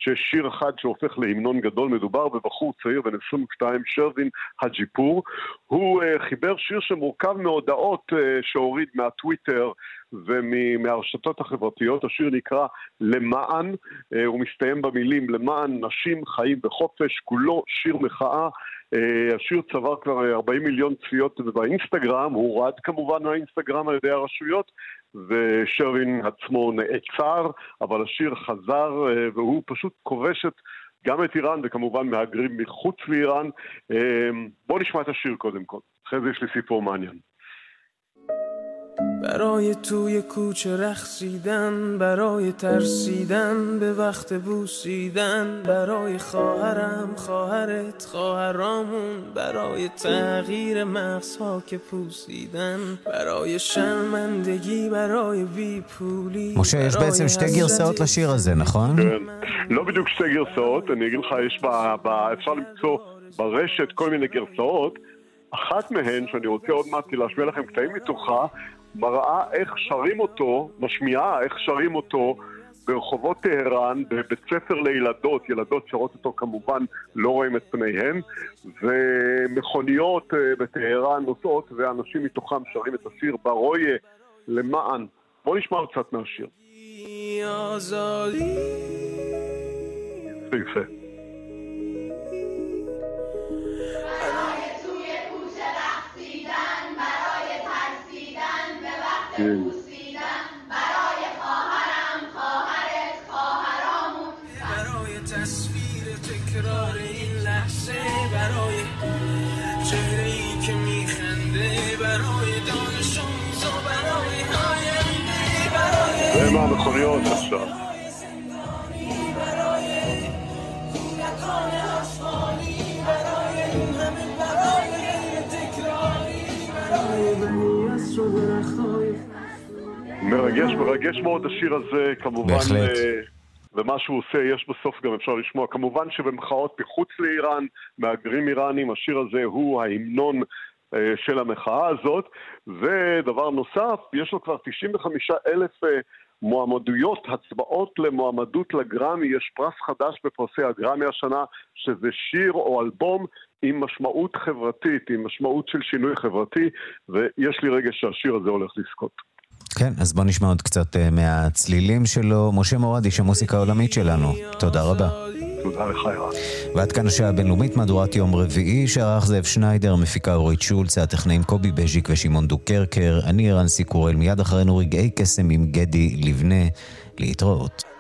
שיש שיר אחד שהופך להמנון גדול, מדובר בבחור צעיר בן 22, שרווין הג'יפור. הוא uh, חיבר שיר שמורכב מהודעות uh, שהוריד מהטוויטר ומהרשתות החברתיות. השיר נקרא למען, uh, הוא מסתיים במילים למען נשים חיים בחופש, כולו שיר מחאה. Uh, השיר צבר כבר 40 מיליון צפיות באינסטגרם, הוא הורד כמובן מהאינסטגרם על ידי הרשויות, ושרווין עצמו נעצר, אבל השיר חזר והוא פשוט כובש את גם את איראן וכמובן מהגרים מחוץ לאיראן. בואו נשמע את השיר קודם כל, אחרי זה יש לי סיפור מעניין.
برای توی کوچه رخصیدن برای ترسیدن به وقت بوسیدن برای خواهرم خواهرت خواهرامون برای تغییر مغزها که پوسیدن برای شرمندگی برای بیپولی
משה, יש בעצם שתי גרסאות לשיר הזה, נכון?
כן, לא בדיוק שתי גרסאות, אני אגיד לך, יש ב, ב, אפשר למצוא ברשת כל מיני גרסאות. אחת מהן, שאני רוצה עוד מעט להשמיע לכם קטעים מתוכה, מראה איך שרים אותו, משמיעה איך שרים אותו ברחובות טהרן, בבית ספר לילדות, ילדות שרות אותו כמובן לא רואים את פניהם, ומכוניות אה, בטהרן נוסעות ואנשים מתוכם שרים את השיר ברויה למען. בואו נשמע קצת מהשיר. יפה.
برای خواهرم خواهرت خواهرامون برای تصویر تکرار این لحظه برای چهره ای که میخنده برای دانشون آموز برای آینده برای امام خمیات هستم
מרגש, מרגש מאוד השיר הזה, כמובן,
בהחלט.
אה, ומה שהוא עושה, יש בסוף גם אפשר לשמוע. כמובן שבמחאות מחוץ לאיראן, מהגרים איראנים, השיר הזה הוא ההמנון אה, של המחאה הזאת. ודבר נוסף, יש לו כבר 95 אלף אה, מועמדויות, הצבעות למועמדות לגרמי, יש פרס חדש בפרסי הגרמי השנה, שזה שיר או אלבום עם משמעות חברתית, עם משמעות של שינוי חברתי, ויש לי רגע שהשיר הזה הולך לזכות.
כן, אז בוא נשמע עוד קצת אה, מהצלילים שלו. משה מורד, איש המוסיקה העולמית שלנו. תודה רבה.
תודה לך.
ועד כאן השעה הבינלאומית, מהדורת יום רביעי, שערך זאב שניידר, מפיקה אורית שולץ, הטכנאים קובי בז'יק ושמעון דוקרקר, אני ערן סיקורל, מיד אחרינו רגעי קסם עם גדי לבנה. להתראות.